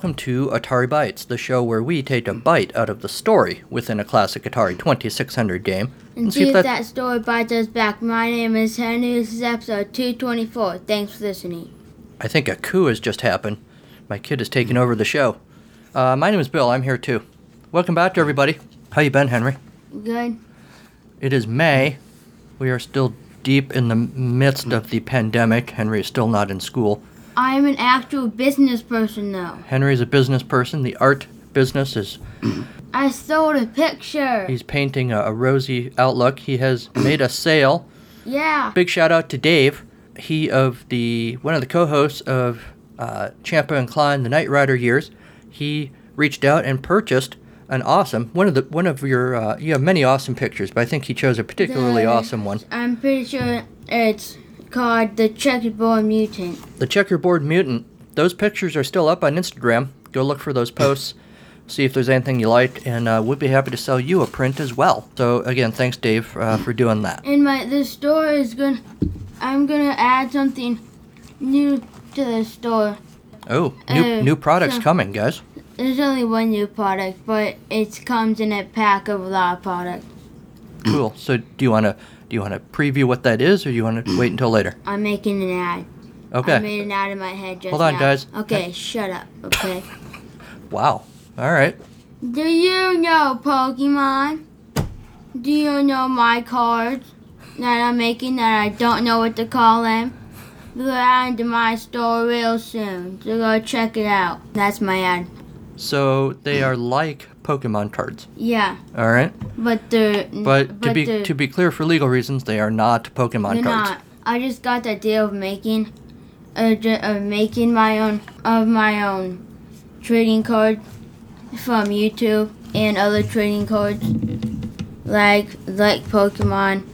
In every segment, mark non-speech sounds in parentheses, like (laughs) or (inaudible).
welcome to Atari Bites, the show where we take a bite out of the story within a classic Atari 2600 game And see if that story bites us back. My name is Henry. This is episode 224. Thanks for listening. I think a coup has just happened. My kid is taking over the show. Uh, my name is Bill. I'm here too. Welcome back to everybody. How you been, Henry? Good? It is May. We are still deep in the midst of the pandemic. Henry is still not in school. I'm an actual business person, though. Henry is a business person. The art business is I sold a picture. he's painting a, a rosy outlook. He has made a sale. Yeah. Big shout out to Dave. He of the one of the co-hosts of uh, Champa and Klein, the Knight Rider years. He reached out and purchased an awesome one of the one of your uh, you have many awesome pictures, but I think he chose a particularly The- awesome one. I'm pretty sure it's called the Checkerboard Mutant. The checkerboard mutant. Those pictures are still up on Instagram. Go look for those posts. See if there's anything you like, and uh, we'd be happy to sell you a print as well. So again, thanks Dave uh, for doing that. And my the store is gonna. I'm gonna add something new to the store. Oh, new Uh, new products so- coming, guys. There's only one new product, but it comes in a pack of a lot of products. Cool. So do you want to do you want to preview what that is, or do you want to mm. wait until later? I'm making an ad. Okay. I made an ad in my head just Hold on, now. guys. Okay, shut up. Okay. (laughs) Wow. All right. Do you know Pokemon? Do you know my cards that I'm making that I don't know what to call them? They're out into my store real soon, so go check it out. That's my ad. So they are like Pokemon cards. Yeah, All right. but they're But, to be to be clear, for legal reasons, they are not Pokemon they're cards. not. I just got the idea of making, uh, of making my own of my own trading card from YouTube and other trading cards like like Pokemon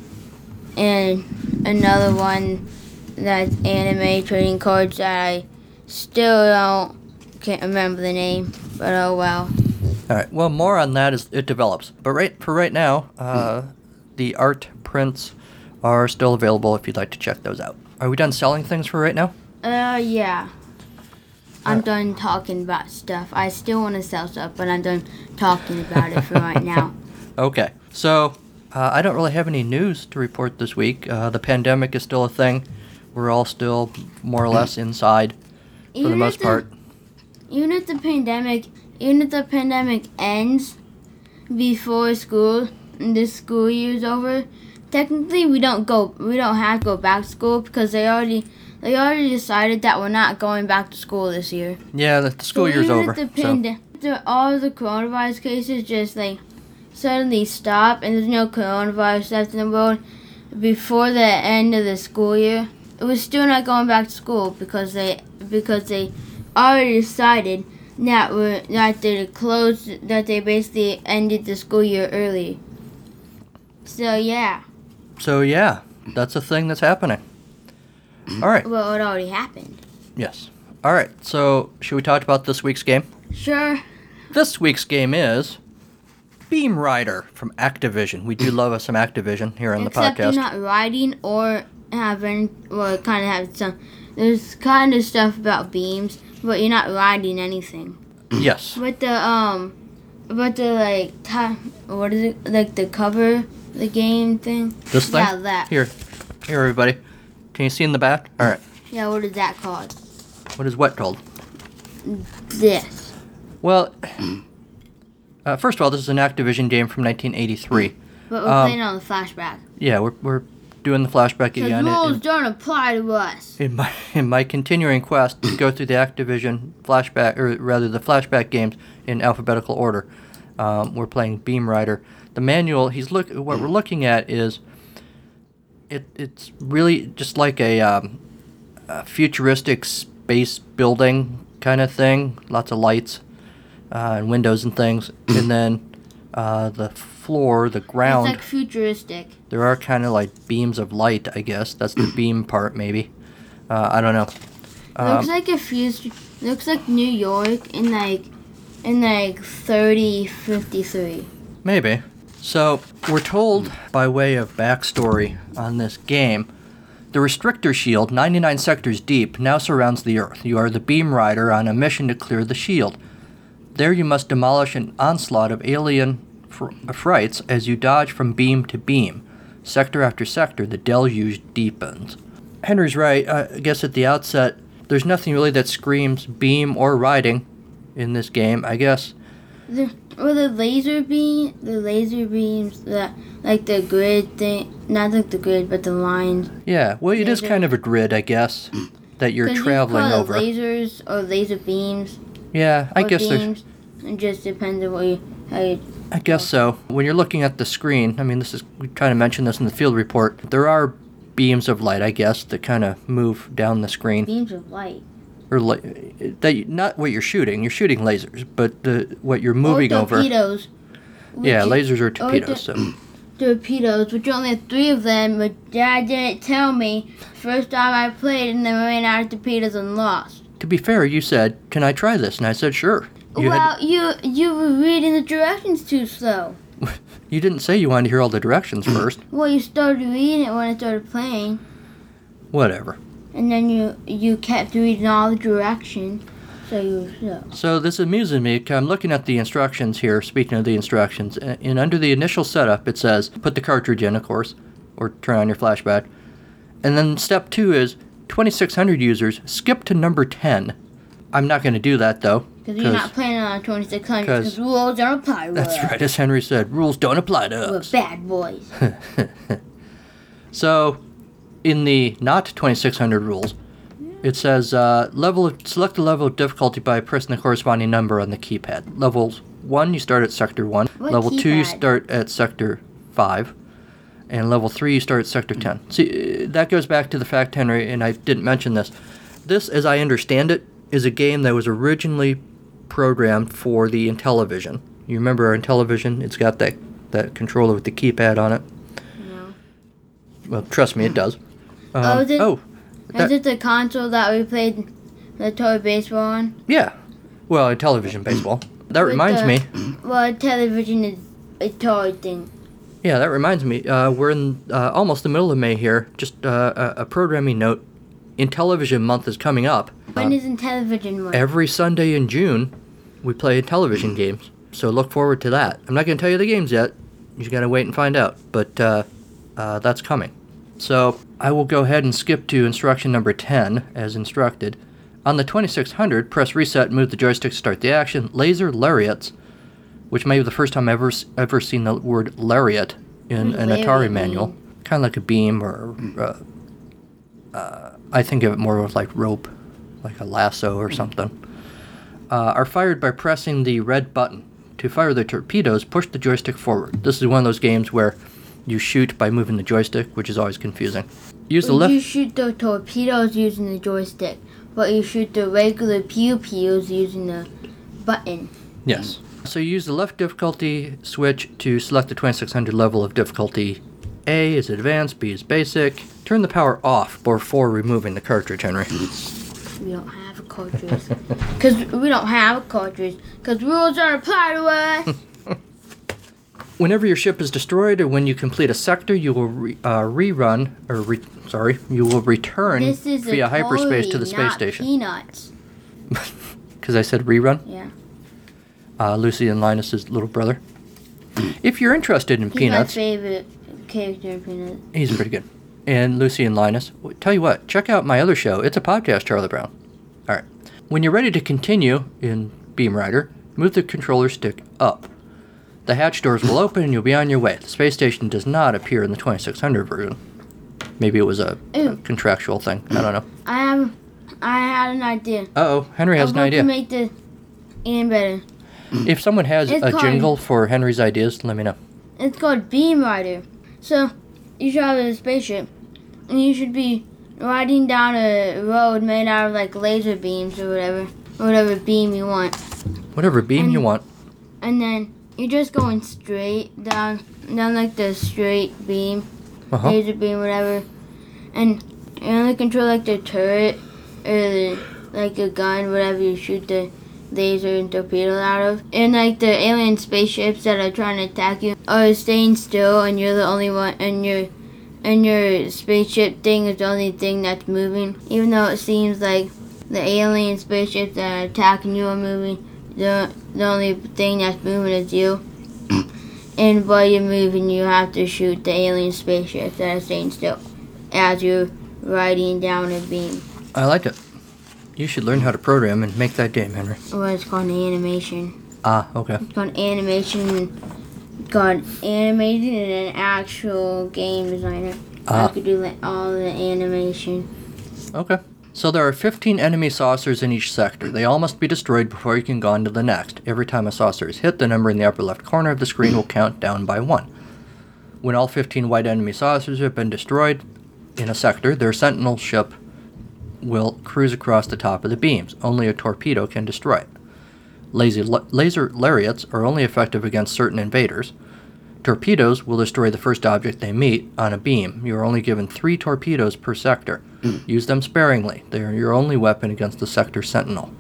and another one that's anime trading cards that I still don't can't remember the name, but oh well. All right. Well, more on that as it develops. But right for right now, uh, the art prints are still available if you'd like to check those out. Are we done selling things for right now? Uh yeah. I'm done talking about stuff. I still want to sell stuff, but I'm done talking about it for right now. (laughs) (laughs) Okay. So uh, I don't really have any news to report this week. Uh, the pandemic is still a thing. We're all still more or less (clears throat) inside for the most if part. Even if the pandemic, even if the pandemic ends before school, and this school year's over, technically we don't go, we don't have to go back to school because they already, they already decided that we're not going back to school this year. Yeah, the, the school So year's over. If the so. all the coronavirus cases just like suddenly stop and there's no coronavirus left in the world before the end of the school year, we're still not going back to school because they because they already decided that we're that they closed that they basically ended the school year early. So yeah, So yeah, that's a thing that's happening. All right. well it already happened. Yes. All right. So should we talk about this week's game? Sure. This week's game is Beam Rider from Activision. We do love us some Activision here on the podcast. you're not riding or having, well, kind of have some. There's kind of stuff about beams, but you're not riding anything. yes. But the um, but the like, what is it? Like the cover, the game thing. This thing. Yeah, that. Here, here, everybody. Can you see in the back? All right. Yeah, what is that called? What is what called? This. Well, (clears throat) uh, first of all, this is an Activision game from 1983. But we're Um, playing on the flashback. Yeah, we're, we're doing the flashback again. rules In, don't apply to us. in my in my continuing quest to go through the Activision flashback, or rather the flashback games in alphabetical order, um, we're playing Beam Rider. The manual he's look what we're looking at is it it's really just like a, um, a futuristic space building kind of thing. Lots of lights uh, and windows and things, and then uh, the floor, the ground. It's like futuristic. There are kind of like beams of light, I guess. That's the (clears throat) beam part, maybe. Uh, I don't know. looks Um, like a fuse. Looks like New York in like, in like thirty fifty three. maybe. So, we're told by way of backstory on this game The restrictor shield, 99 sectors deep, now surrounds the Earth. You are the beam rider on a mission to clear the shield. There you must demolish an onslaught of alien fr- frights as you dodge from beam to beam. Sector after sector, the deluge deepens. Henry's right. Uh, I guess at the outset, there's nothing really that screams beam or riding in this game. I guess The or the laser beam, the laser beams that like the grid thing, not like the grid, but the lines. Yeah, well, it is Laser. kind of a grid, I guess, that you're you traveling it over. lasers or laser beams. Yeah, I guess there's, beams. It just depends on what you you. I guess so. When you're looking at the screen, I mean, this is we kind of mentioned this in the field report. There are beams of light, I guess, that kind of move down the screen, Beams of light. or li- that you, not what you're shooting. You're shooting lasers, but the what you're moving or over. torpedoes. Yeah, which- lasers are oh, or torpedoes. So (clears throat) torpedoes, which only had three of them, but Dad didn't tell me. First time I played, and then we ran out of torpedoes and lost. to be fair, you said, "Can I try this?" And I said, "Sure." You well, had, you you were reading the directions too slow. (laughs) you didn't say you wanted to hear all the directions (clears throat) first. Well, you started reading it when I started playing, Whatever. and then you you kept reading all the directions, so you were slow. So this amuses me. I'm looking at the instructions here. Speaking of the instructions, and under the initial setup, it says put the cartridge in, of course, or turn on your flashback. And then step two is 2600 users skip to number 10. I'm not going to do that though. Because you're not playing on 2600 'cause- because rules don't apply. (laughs) that's we're- right, as Henry said, rules don't apply to We're us. bad boys. (laughs) So, in the not 2600 rules, it says uh, level of, select the level of difficulty by pressing the corresponding number on the keypad. Level one, you start at sector one. What level two, you keypad? start at sector five, and level three, you start at sector ten. See, uh, that goes back to the fact, Henry, and I didn't mention this. This, as I understand it, is a game that was originally programmed for the Intellivision. You remember our Intellivision? It's got that that controller with the keypad on it. No. Well, trust me, it does. Um, Oh, is it- oh, Is That- it the console that we played the toy baseball on? yeah. Well, a television baseball. That With reminds the- me. Well, television is a toy thing. Yeah, that reminds me. Uh, we're in uh, almost the middle of May here. Just uh, a, a programming note. Intellivision month is coming up. When is Intellivision one? every Sunday in June, we play television games. So look forward to that. I'm not going to tell you the games yet. You got to wait and find out. But uh, uh, that's coming. So I will go ahead and skip to instruction number 10 as instructed. On the 2600, press reset and move the joystick to start the action. Laser lariats, which may be the first time I've ever, ever seen the word lariat in an Atari manual. Kind of like a beam or uh, uh, I think of it more of like rope, like a lasso or something. Uh, are fired by pressing the red button. To fire the torpedoes, push the joystick forward. This is one of those games where you shoot by moving the joystick, which is always confusing. Use the left. You shoot the torpedoes using the joystick, but you shoot the regular pew pews using the button. Yes. So you use the left difficulty switch to select the 2600 level of difficulty. A is advanced, B is basic. Turn the power off before removing the cartridge, Henry. We don't have a cartridge. Because we don't have a cartridge. Because rules don't apply to us. Whenever your ship is destroyed or when you complete a sector, you will re- uh, rerun, or re- sorry, you will return this is via a hyperspace to the space not station. Peanuts. (laughs) Because I said rerun. Yeah. Uh, Lucy and Linus's little brother. If you're interested in He's Peanuts, my favorite character in Peanuts. He's pretty good. And Lucy and Linus. Tell you what, check out my other show. It's a podcast, Charlie Brown. All right. When you're ready to continue in Beam Rider, move the controller stick up. The hatch doors will open and you'll be on your way. The space station does not appear in the 2600 version. Maybe it was a, a contractual thing. I don't know. I have, I had an idea. Uh oh, Henry has I'm an idea. to make this even better. If someone has It's a called- jingle for Henry's ideas, let me know. It's called Beam Rider. So you should have a spaceship, you should be riding down a road made out of like laser beams or whatever, or whatever beam you want, Whatever beam you want. and then you're just going straight down, down like the straight beam, Uh-huh. laser beam, whatever, and you only control like the turret or the, like a gun, whatever you shoot the laser and torpedo out of. And like the alien spaceships that are trying to attack you are staying still, and you're the only one, and you're and your spaceship thing is the only thing that's moving. Even though it seems like the alien spaceships that are attacking you are moving, the the only thing that's moving is you. (coughs) and while you're moving, you have to shoot the alien spaceships that are staying still as you're riding down a beam. I like it. You should learn how to program and make that game, Henry. Or it's called animation. Ah, okay. It's called animation. Called animated and an actual game designer. Ah. I could do like all the animation. Okay. So there are 15 enemy saucers in each sector. They all must be destroyed before you can go on to the next. Every time a saucer is hit, the number in the upper left corner of the screen will count down by one. When all 15 white enemy saucers have been destroyed in a sector, their sentinel ship will cruise across the top of the beams. Only a torpedo can destroy it. Lazy, laser lariats are only effective against certain invaders. Torpedoes will destroy the first object they meet on a beam. You are only given three torpedoes per sector. Mm. Use them sparingly. They are your only weapon against the sector sentinel.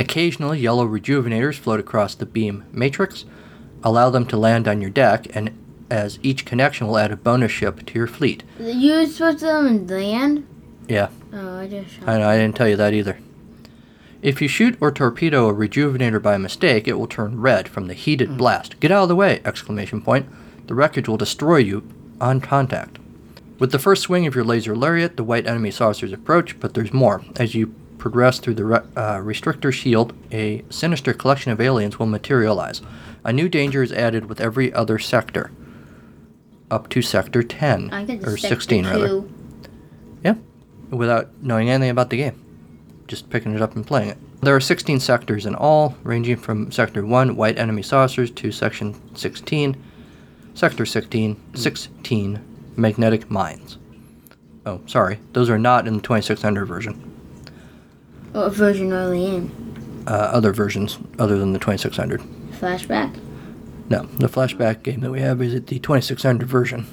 Occasionally, yellow rejuvenators float across the beam matrix. Allow them to land on your deck, and as each connection will add a bonus ship to your fleet. You supposed to let them land? Yeah, Oh, I just. I know, I didn't tell you that either. If you shoot or torpedo a rejuvenator by mistake, it will turn red from the heated blast. Get out of the way! Exclamation point. The wreckage will destroy you on contact. With the first swing of your laser lariat, the white enemy saucers approach, but there's more. As you progress through the re- uh, restrictor shield, a sinister collection of aliens will materialize. A new danger is added with every other sector, up to sector 10 I or the 16 rather Yeah, without knowing anything about the game, just picking it up and playing it. There are 16 sectors in all, ranging from Sector 1, White Enemy Saucers, to Section 16, Sector 16, 16, Magnetic Mines. Oh, sorry, those are not in the 2600 version. What version are they in? Uh, other versions other than the 2600. Flashback? No, the flashback game that we have is the 2600 version.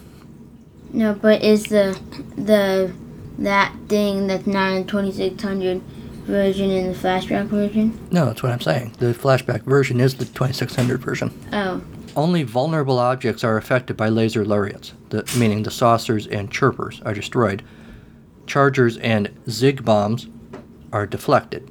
No, but is the the that thing that's not in 2600 version in the flashback version? No, that's what I'm saying. The flashback version is the 2600 version. Oh, Only vulnerable objects are affected by laser lariats, the, meaning the saucers and chirpers are destroyed. Chargers and zig bombs are deflected.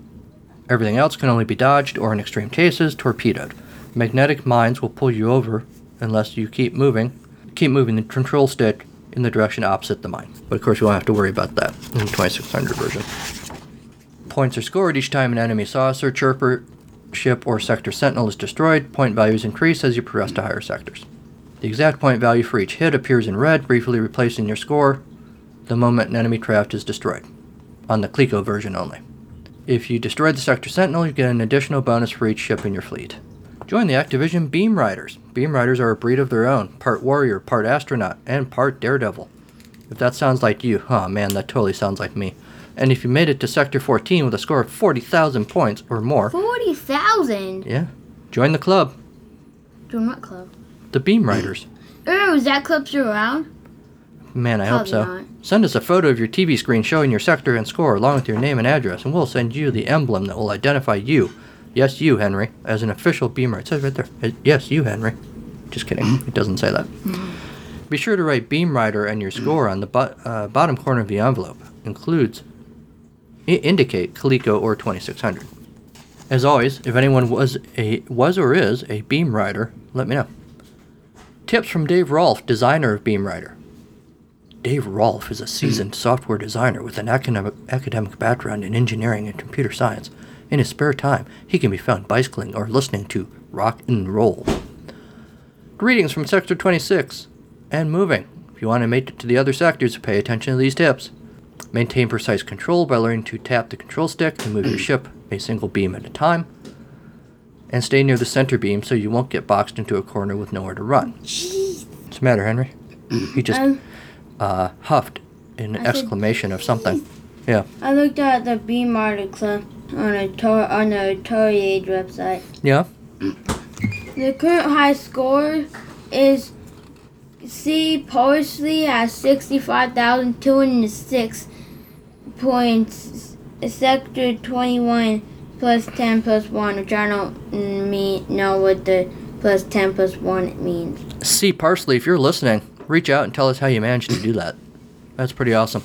Everything else can only be dodged or, in extreme cases, torpedoed. Magnetic mines will pull you over unless you keep moving. Keep moving the control stick in the direction opposite the mine. But of course, you won't have to worry about that in the 2600 version. Points are scored each time an enemy saucer, chirper, ship, or sector sentinel is destroyed. Point values increase as you progress to higher sectors. The exact point value for each hit appears in red, briefly replacing your score the moment an enemy craft is destroyed, on the Coleco version only. If you destroy the sector sentinel, you get an additional bonus for each ship in your fleet. Join the Activision Beam Riders. Beam Riders are a breed of their own, part warrior, part astronaut, and part daredevil. If that sounds like you, oh man, that totally sounds like me. And if you made it to Sector 14 with a score of 40,000 points or more, 40,000? yeah, join the club, Join what club? the Beam Riders. (clears throat) Oh, is that club still around? Man, I hope so. not. Send us a photo of your TV screen showing your sector and score along with your name and address, and we'll send you the emblem that will identify you. Yes, you, Henry, as an official Beamer. It says right there. Uh, Yes, you, Henry. Just kidding. It doesn't say that. Be sure to write Beam Rider and your score on the bo- uh, bottom corner of the envelope. Includes indicate Coleco or 2600. As always, if anyone was a was or is a Beam Rider, let me know. Tips from Dave Rolfe, designer of Beam Rider. Dave Rolfe is a seasoned (clears throat) software designer with an academic, academic background in engineering and computer science. In his spare time, he can be found bicycling or listening to rock and roll. Greetings from Sector 26 and moving. If you want to make it to the other sectors, pay attention to these tips. Maintain precise control by learning to tap the control stick to move your (clears throat) ship a single beam at a time. And stay near the center beam so you won't get boxed into a corner with nowhere to run. Jeez. What's the matter, Henry? (clears throat) He just Um, uh, huffed an I said, exclamation of something. Yeah. I looked at the Beam Rider Club on a tor- on the AtariAge website. Yeah. The current high score is C Parsley at 65,206 points. Sector 21 plus 10 plus 1, which I don't mean, know what the plus 10 plus 1 means. See, Parsley, if you're listening, reach out and tell us how you managed to do that. That's pretty awesome.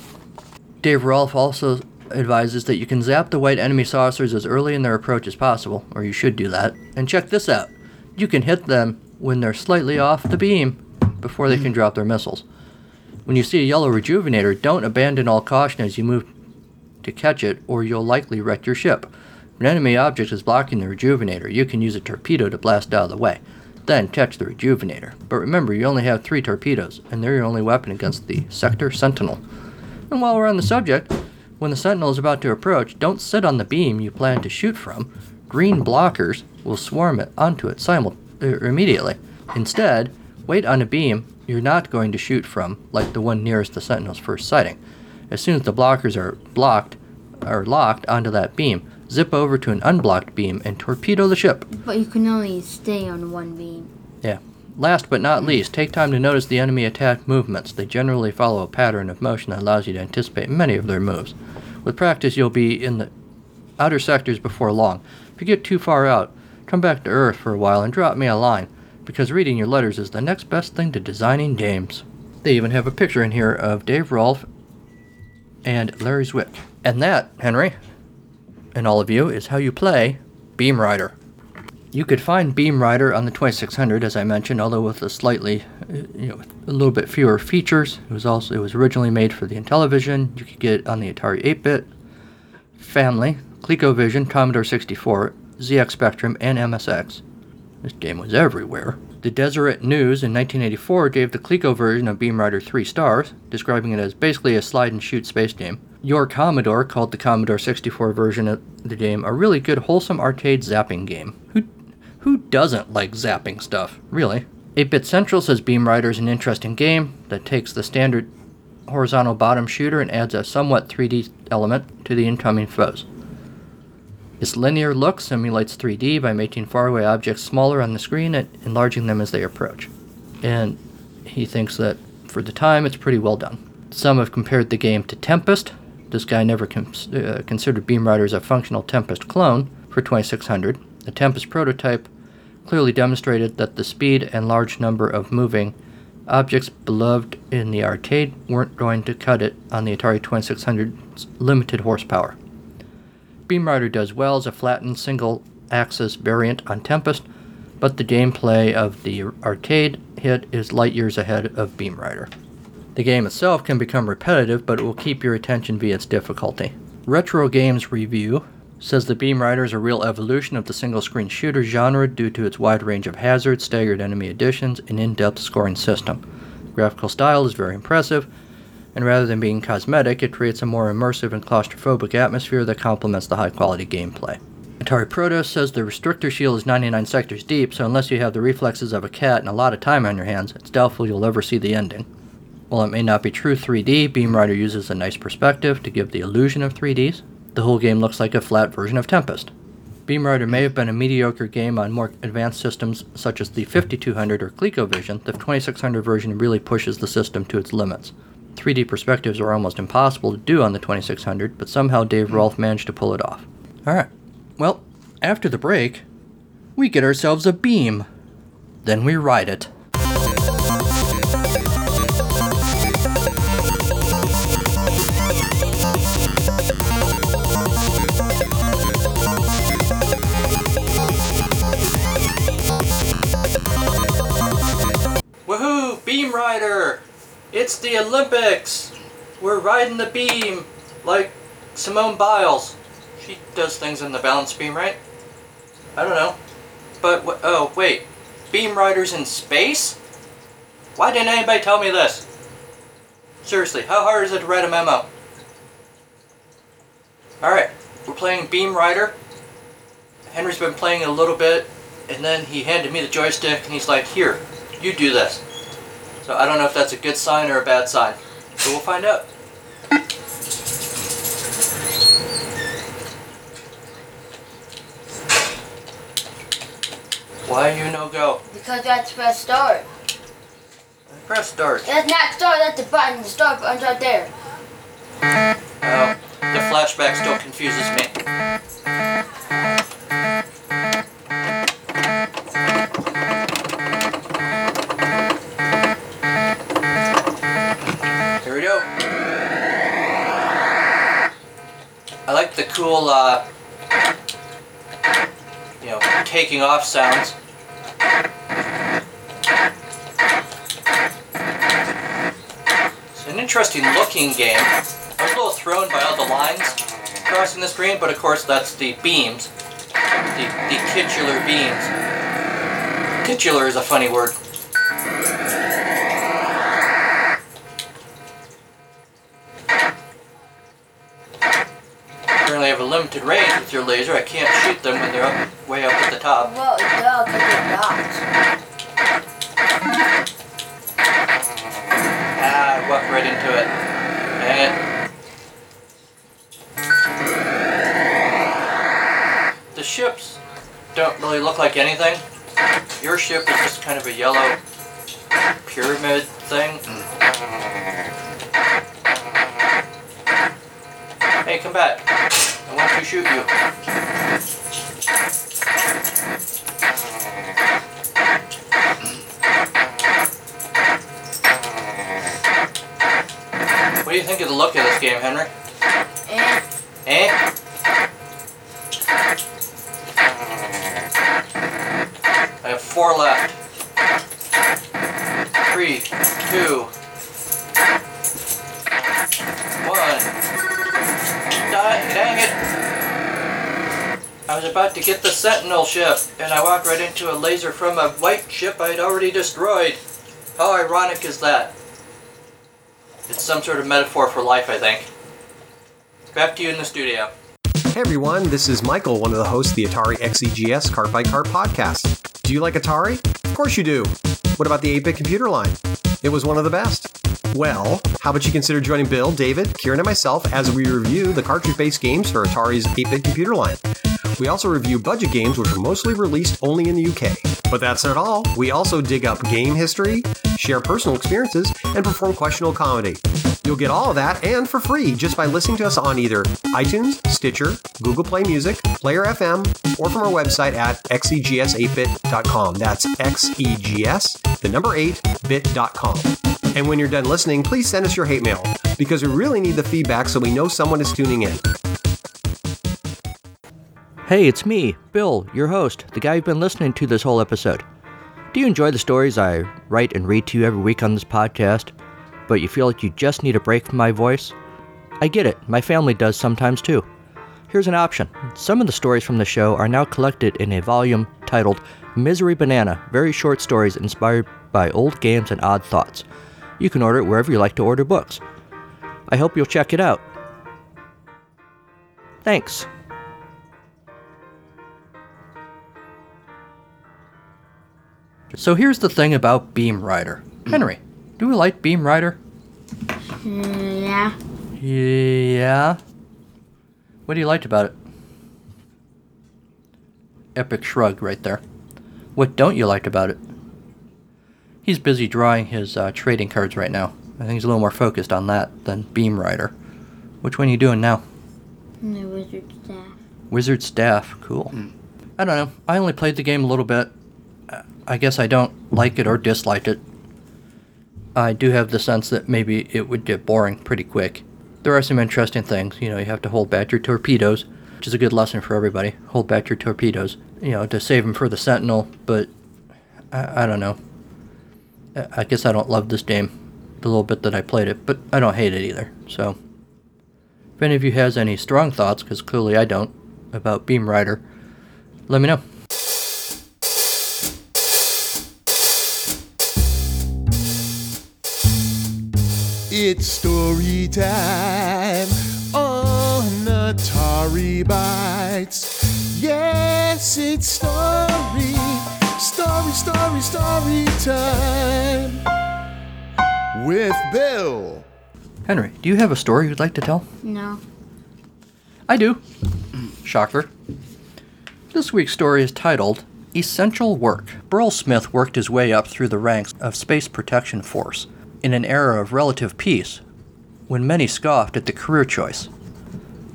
Dave Rolfe also advises that you can zap the white enemy saucers as early in their approach as possible, or you should do that. And check this out you can hit them when they're slightly off the beam before they can drop their missiles. When you see a yellow rejuvenator, don't abandon all caution as you move to catch it, or you'll likely wreck your ship. If an enemy object is blocking the rejuvenator, you can use a torpedo to blast out of the way. Then catch the rejuvenator. But remember, you only have three torpedoes, and they're your only weapon against the Sector Sentinel. And while we're on the subject, when the Sentinel is about to approach, don't sit on the beam you plan to shoot from. Green blockers will swarm it onto it simul- er, immediately. Instead, wait on a beam you're not going to shoot from, like the one nearest the Sentinel's first sighting. As soon as the blockers are blocked or locked onto that beam, zip over to an unblocked beam and torpedo the ship. But you can only stay on one beam. Yeah. Last but not least, take time to notice the enemy attack movements. They generally follow a pattern of motion that allows you to anticipate many of their moves. With practice, you'll be in the outer sectors before long. If you get too far out, come back to Earth for a while and drop me a line, because reading your letters is the next best thing to designing games. They even have a picture in here of Dave Rolfe and Larry Zwick. And that, Henry, and all of you, is how you play Beam Rider. You could find Beam Rider on the 2600, as I mentioned, although with a slightly, uh, you know, a little bit fewer features. It was also it was originally made for the Intellivision. You could get it on the Atari 8-bit family, ColecoVision, Commodore 64, ZX Spectrum, and MSX. This game was everywhere. The Deseret News in 1984 gave the Coleco version of Beam Rider three stars, describing it as basically a slide and shoot space game. Your Commodore called the Commodore 64 version of the game a really good, wholesome arcade zapping game. Who, who doesn't like zapping stuff, really? 8-Bit Central says Beam Rider is an interesting game that takes the standard horizontal bottom shooter and adds a somewhat 3D element to the incoming foes. Its linear look simulates 3D by making faraway objects smaller on the screen and enlarging them as they approach. And he thinks that for the time it's pretty well done. Some have compared the game to Tempest. This guy never cons- uh, considered Beam Rider as a functional Tempest clone for 2600. The Tempest prototype clearly demonstrated that the speed and large number of moving objects beloved in the arcade weren't going to cut it on the Atari 2600's limited horsepower. Beam Rider does well as a flattened single axis variant on Tempest, but the gameplay of the arcade hit is light years ahead of Beam Rider. The game itself can become repetitive, but it will keep your attention via its difficulty. Retro Games Review says the Beam Rider is a real evolution of the single screen shooter genre due to its wide range of hazards, staggered enemy additions, and in depth scoring system. Graphical style is very impressive, and rather than being cosmetic, it creates a more immersive and claustrophobic atmosphere that complements the high quality gameplay. Atari Protos says the restrictor shield is 99 sectors deep, so unless you have the reflexes of a cat and a lot of time on your hands, it's doubtful you'll ever see the ending. While it may not be true 3D, Beam Rider uses a nice perspective to give the illusion of 3Ds. The whole game looks like a flat version of Tempest. Beam Rider may have been a mediocre game on more advanced systems such as the 5200 or ColecoVision. The 2600 version really pushes the system to its limits. 3D perspectives are almost impossible to do on the 2600, but somehow Dave hmm. Rolfe managed to pull it off. Alright, well, after the break, we get ourselves a beam. Then we ride it. It's the Olympics! We're riding the beam like Simone Biles. She does things in the balance beam, right? I don't know. But, oh, wait. Beam Riders in space? Why didn't anybody tell me this? Seriously, how hard is it to write a memo? Alright, we're playing Beam Rider. Henry's been playing a little bit, and then he handed me the joystick, and he's like, here, you do this. So I don't know if that's a good sign or a bad sign. But we'll find out. Why you no go? Because you to press start. Press start. That's not start, that's the button. The start button's right there. Oh, the flashback still confuses me. I like the cool, uh, you know, taking off sounds. It's an interesting looking game. I was a little thrown by all the lines crossing the screen, but of course that's the beams. The, the titular beams. Titular is a funny word. Apparently I have a limited range with your laser. I can't shoot them when they're up, way up at the top. Well, duh, because it dots. Ah, I walked right into it. Dang it. The ships don't really look like anything. Your ship is just kind of a yellow pyramid thing. Hey, come back. Want to shoot you. What do you think of the look of this game, Henry? And Eh? I have four left. Three, two, dang it! I was about to get the Sentinel ship, and I walked right into a laser from a white ship I'd already destroyed. How ironic is that? It's some sort of metaphor for life, I think. Back to you in the studio. Hey everyone, this is Michael, one of the hosts of the Atari XEGS Cart by Cart podcast. Do you like Atari? Of course you do. What about the 8 bit computer line? It was one of the best. Well, how about you consider joining Bill, David, Kieran, and myself as we review the cartridge based games for Atari's 8 bit computer line? We also review budget games which are mostly released only in the UK. But that's not all. We also dig up game history, share personal experiences, and perform questionable comedy. You'll get all of that and for free just by listening to us on either iTunes, Stitcher, Google Play Music, Player FM, or from our website at E xegs8bit.com. That's xegs, the number 8bit.com. And when you're done listening, please send us your hate mail because we really need the feedback so we know someone is tuning in. Hey, it's me, Bill, your host, the guy you've been listening to this whole episode. Do you enjoy the stories I write and read to you every week on this podcast, but you feel like you just need a break from my voice? I get it, my family does sometimes too. Here's an option. Some of the stories from the show are now collected in a volume titled Misery Banana Very Short Stories Inspired by Old Games and Odd Thoughts. You can order it wherever you like to order books. I hope you'll check it out. Thanks. So here's the thing about Beam Rider. Hmm. Henry, do we like Beam Rider? yeah. Yeah. What do you liked about it? Epic shrug right there. What don't you like about it? He's busy drawing his uh, trading cards right now. I think he's a little more focused on that than Beam Rider. Which one are you doing now? The wizard staff. Wizard Staff. Cool. I don't know. I only played the game a little bit. Uh, I guess I don't like it or dislike it. I do have the sense that maybe it would get boring pretty quick. There are some interesting things. You know, you have to hold back your torpedoes, which is a good lesson for everybody. Hold back your torpedoes, you know, to save them for the Sentinel, but I, I don't know. I guess I don't love this game, the little bit that I played it, but I don't hate it either, so. If any of you has any strong thoughts, because clearly I don't, about Beam Rider, let me know. It's story time on Atari Bites. Yes, it's story, story, story, story time with Bill. Henry, do you have a story you'd like to tell? No. I do. Shocker. This week's story is titled Essential Work. Burl Smith worked his way up through the ranks of Space Protection Force in an era of relative peace when many scoffed at the career choice.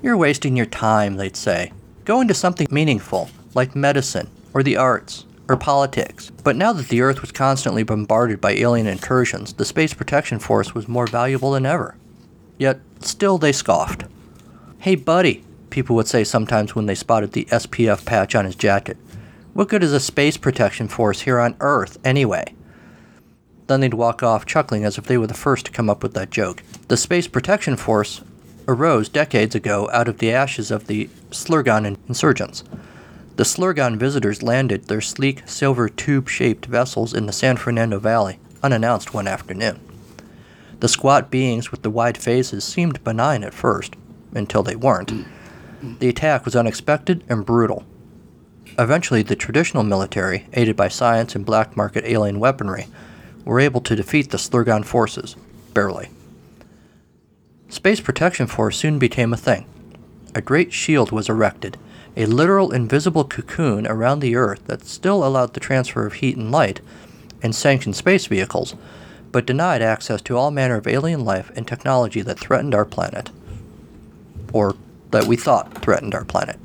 You're wasting your time, they'd say. Go into something meaningful, like medicine, or the arts, or politics. But now that the Earth was constantly bombarded by alien incursions, the Space Protection Force was more valuable than ever. Yet, still they scoffed. Hey, buddy, people would say sometimes when they spotted the SPF patch on his jacket. What good is a space protection force here on Earth, anyway? Then they'd walk off chuckling as if they were the first to come up with that joke. The Space Protection Force arose decades ago out of the ashes of the Slurgon insurgents. The Slurgon visitors landed their sleek, silver tube shaped vessels in the San Fernando Valley, unannounced one afternoon. The squat beings with the wide faces seemed benign at first, until they weren't. The attack was unexpected and brutal. Eventually, the traditional military, aided by science and black market alien weaponry, were able to defeat the Slurgon forces, barely. Space Protection Force soon became a thing. A great shield was erected, a literal invisible cocoon around the Earth that still allowed the transfer of heat and light and sanctioned space vehicles, but denied access to all manner of alien life and technology that threatened our planet. Or that we thought threatened our planet.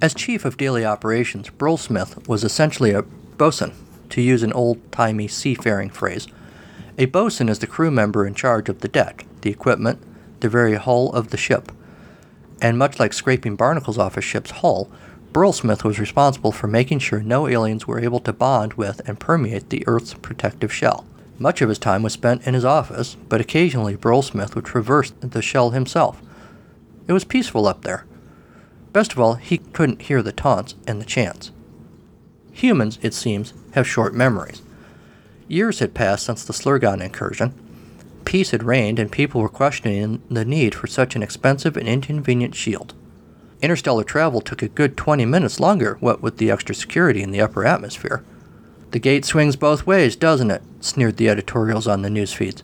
As chief of daily operations, Brule Smith was essentially a bosun, to use an old timey seafaring phrase. A bosun is the crew member in charge of the deck, the equipment, the very hull of the ship. And much like scraping barnacles off a ship's hull, Brule Smith was responsible for making sure no aliens were able to bond with and permeate the Earth's protective shell. Much of his time was spent in his office, but occasionally Brule Smith would traverse the shell himself. It was peaceful up there. Best of all, he couldn't hear the taunts and the chants. Humans, it seems, have short memories. Years had passed since the Slurgon incursion. Peace had reigned, and people were questioning the need for such an expensive and inconvenient shield. Interstellar travel took a good 20 minutes longer, what with the extra security in the upper atmosphere. The gate swings both ways, doesn't it? sneered the editorials on the news feeds.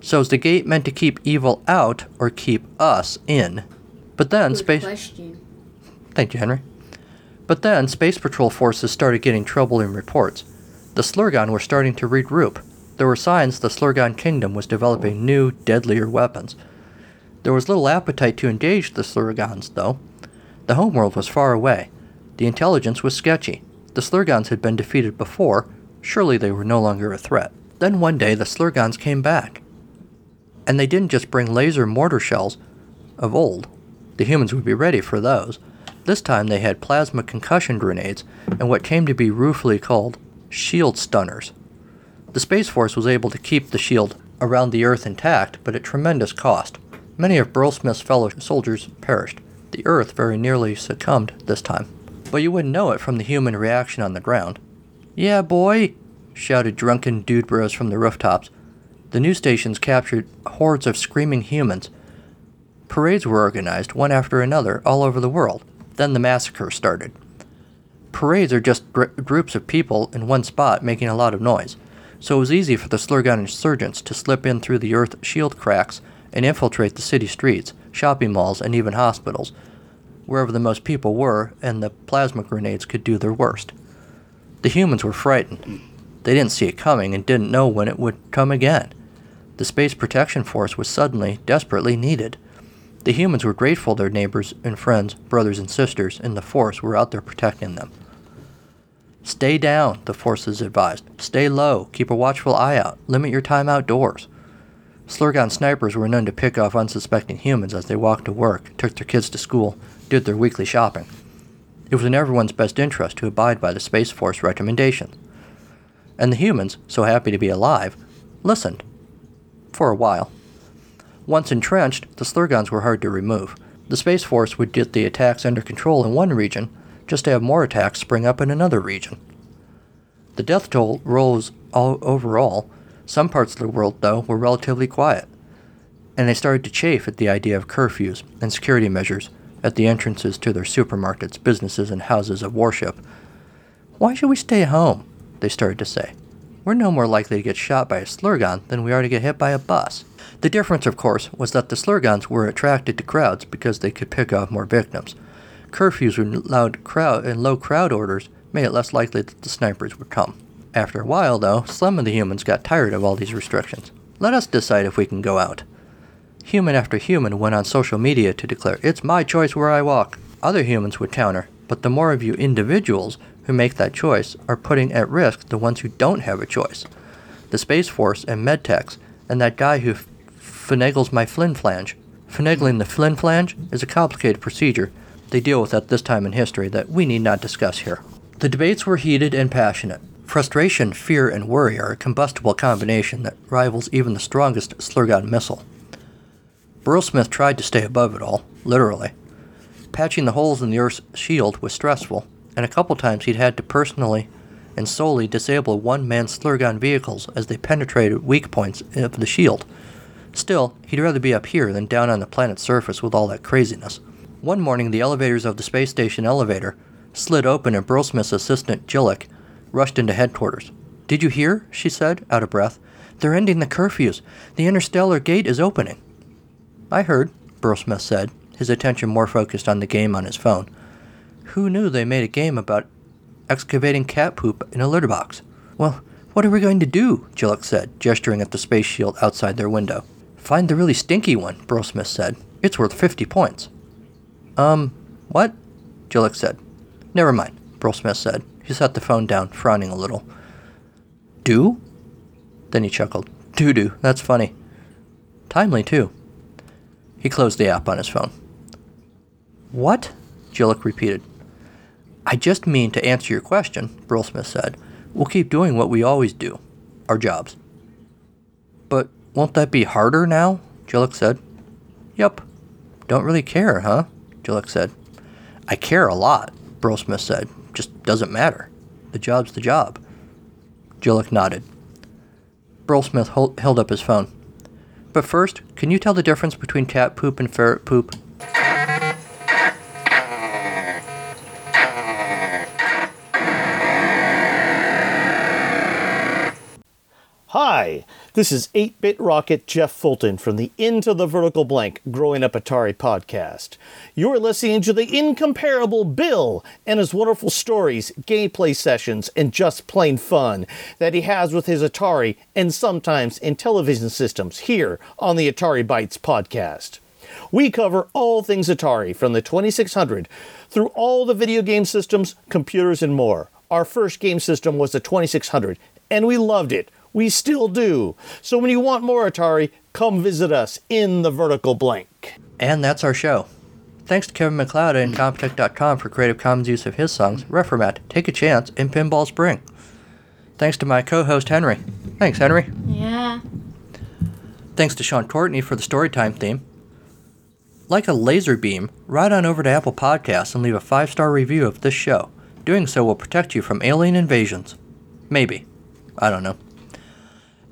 So is the gate meant to keep evil out or keep us in? But then Good space question. Thank you, Henry. But then Space Patrol forces started getting troubling reports. The Slurgon were starting to regroup. There were signs the Slurgon kingdom was developing new, deadlier weapons. There was little appetite to engage the Slurgons, though. The homeworld was far away. The intelligence was sketchy. The Slurgons had been defeated before. Surely they were no longer a threat. Then one day the Slurgons came back. And they didn't just bring laser mortar shells of old. The humans would be ready for those. This time they had plasma concussion grenades and what came to be ruefully called shield stunners. The Space Force was able to keep the shield around the Earth intact, but at tremendous cost. Many of Burl Smith's fellow soldiers perished. The Earth very nearly succumbed this time. But you wouldn't know it from the human reaction on the ground. Yeah, boy! shouted drunken dude bros from the rooftops. The news stations captured hordes of screaming humans. Parades were organized, one after another, all over the world. Then the massacre started. Parades are just gr- groups of people in one spot making a lot of noise, so it was easy for the Slurgon insurgents to slip in through the earth shield cracks and infiltrate the city streets, shopping malls, and even hospitals, wherever the most people were, and the plasma grenades could do their worst. The humans were frightened. They didn't see it coming and didn't know when it would come again. The Space Protection Force was suddenly, desperately needed. The humans were grateful their neighbors and friends, brothers and sisters in the Force were out there protecting them. Stay down, the forces advised. Stay low, keep a watchful eye out, limit your time outdoors. Slurgon snipers were known to pick off unsuspecting humans as they walked to work, took their kids to school, did their weekly shopping. It was in everyone's best interest to abide by the Space Force recommendations. And the humans, so happy to be alive, listened. For a while. Once entrenched, the Slurgons were hard to remove. The Space Force would get the attacks under control in one region, just to have more attacks spring up in another region. The death toll rose all overall. Some parts of the world, though, were relatively quiet, and they started to chafe at the idea of curfews and security measures at the entrances to their supermarkets, businesses, and houses of worship. Why should we stay home? They started to say. We're no more likely to get shot by a Slurgon than we are to get hit by a bus. The difference, of course, was that the Slurgons were attracted to crowds because they could pick off more victims. Curfews and loud crowd and low crowd orders made it less likely that the snipers would come. After a while, though, some of the humans got tired of all these restrictions. Let us decide if we can go out. Human after human went on social media to declare, It's my choice where I walk. Other humans would counter, but the more of you individuals who make that choice are putting at risk the ones who don't have a choice. The Space Force and medtechs, and that guy who f- finagles my flinflange. Finagling the Flynn flange is a complicated procedure they deal with at this time in history that we need not discuss here. The debates were heated and passionate. Frustration, fear, and worry are a combustible combination that rivals even the strongest Slurgon missile. Burl Smith tried to stay above it all, literally. Patching the holes in the Earth's shield was stressful, and a couple times he'd had to personally and solely disable one man Slurgon vehicles as they penetrated weak points of the shield. Still, he'd rather be up here than down on the planet's surface with all that craziness. One morning, the elevators of the space station elevator slid open and Burl Smith's assistant, Jillick, rushed into headquarters. Did you hear? she said, out of breath. They're ending the curfews. The interstellar gate is opening. I heard, Burl Smith said, his attention more focused on the game on his phone. Who knew they made a game about excavating cat poop in a litter box? Well, what are we going to do? Jillick said, gesturing at the space shield outside their window. Find the really stinky one, Burl Smith said. It's worth 50 points. Um, what? Jillick said. Never mind, Burl said. He set the phone down, frowning a little. Do? Then he chuckled. Doo doo, that's funny. Timely, too. He closed the app on his phone. What? Jillick repeated. I just mean to answer your question, Burl said. We'll keep doing what we always do our jobs. But won't that be harder now? Jillick said. Yep. Don't really care, huh? Jillick said. I care a lot, Burl Smith said. Just doesn't matter. The job's the job. Jillick nodded. Burl Smith held held up his phone. But first, can you tell the difference between cat poop and ferret poop? Hi, this is 8 Bit Rocket Jeff Fulton from the Into the Vertical Blank Growing Up Atari podcast. You're listening to the incomparable Bill and his wonderful stories, gameplay sessions, and just plain fun that he has with his Atari and sometimes Intellivision systems here on the Atari Bytes podcast. We cover all things Atari from the 2600 through all the video game systems, computers, and more. Our first game system was the 2600, and we loved it. We still do. So when you want more Atari, come visit us in the vertical blank. And that's our show. Thanks to Kevin MacLeod and Comptech.com for Creative Commons use of his songs, Reformat, Take a Chance, and Pinball Spring. Thanks to my co host Henry. Thanks, Henry. Yeah. Thanks to Sean Courtney for the Storytime theme. Like a laser beam, ride on over to Apple Podcasts and leave a five star review of this show. Doing so will protect you from alien invasions. Maybe. I don't know.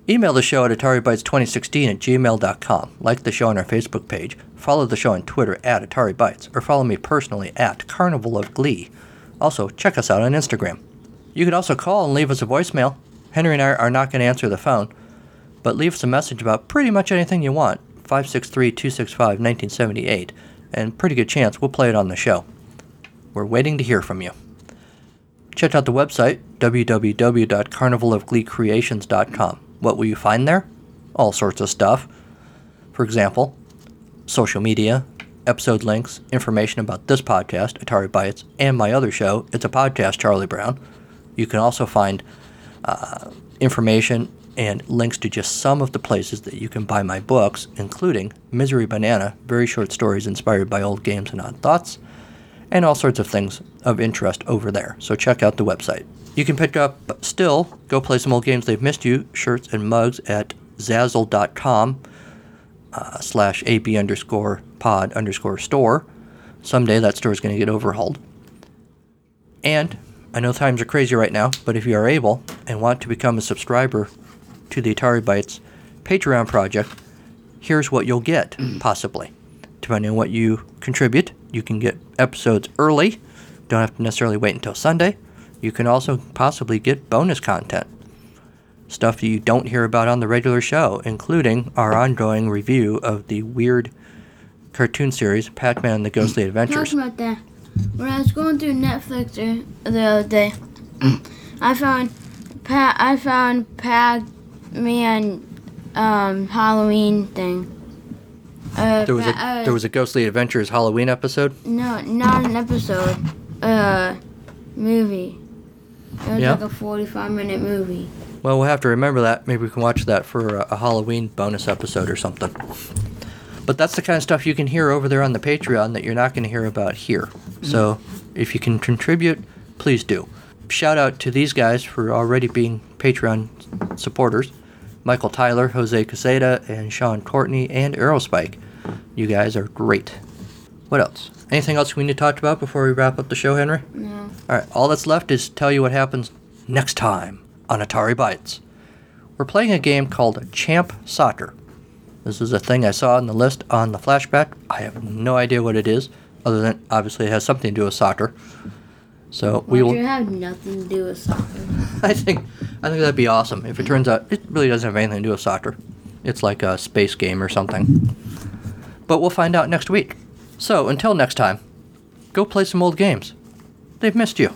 Email the show at AtariBytes2016 at gmail.com. Like the show on our Facebook page. Follow the show on Twitter at AtariBytes. Or follow me personally at Carnival of Glee. Also, check us out on Instagram. You can also call and leave us a voicemail. Henry and I are not going to answer the phone, but leave us a message about pretty much anything you want. 563 265 1978. And pretty good chance we'll play it on the show. We're waiting to hear from you. Check out the website, www.carnivalofgleecreations.com. What will you find there? All sorts of stuff. For example, social media, episode links, information about this podcast, Atari Bytes, and my other show, It's a Podcast, Charlie Brown. You can also find uh, information and links to just some of the places that you can buy my books, including Misery Banana, very short stories inspired by old games and odd thoughts, and all sorts of things of interest over there. So check out the website. You can pick up Still, Go Play Some Old Games They've Missed You, shirts and mugs at zazzle.com uh, slash ab underscore pod underscore store. Someday that store is going to get overhauled. And I know times are crazy right now, but if you are able and want to become a subscriber to the Atari Bytes Patreon project, here's what you'll get, possibly. Depending on what you contribute, you can get episodes early. Don't have to necessarily wait until Sunday. You can also possibly get bonus content. Stuff that you don't hear about on the regular show, including our ongoing review of the weird cartoon series Pac-Man and the Ghostly Adventures. Talking about that, when I was going through Netflix the- the other day, I found pa- I found Pac-Man um, Halloween thing. Uh, There was a uh, there was a Ghostly Adventures Halloween episode. no, not an episode. Uh, movie. It was Yeah? like a forty-five minute movie. Well, we'll have to remember that. Maybe we can watch that for a, a Halloween bonus episode or something. But that's the kind of stuff you can hear over there on the Patreon that you're not going to hear about here. So mm-hmm. if you can contribute, please do. Shout out to these guys for already being Patreon supporters Michael Tyler, Jose Caseta, and Sean Courtney, and Aerospike. You guys are great. What else? Anything else we need to talk about before we wrap up the show, Henry? No. All right, all that's left is tell you what happens next time on Atari Bytes. We're playing a game called Champ Soccer. This is a thing I saw on the list on the flashback. I have no idea what it is, other than obviously it has something to do with soccer. So we will. you have nothing to do with soccer? (laughs) I think I think that'd be awesome if it turns out it really doesn't have anything to do with soccer. It's like a space game or something. But we'll find out next week. So until next time, go play some old games. They've missed you.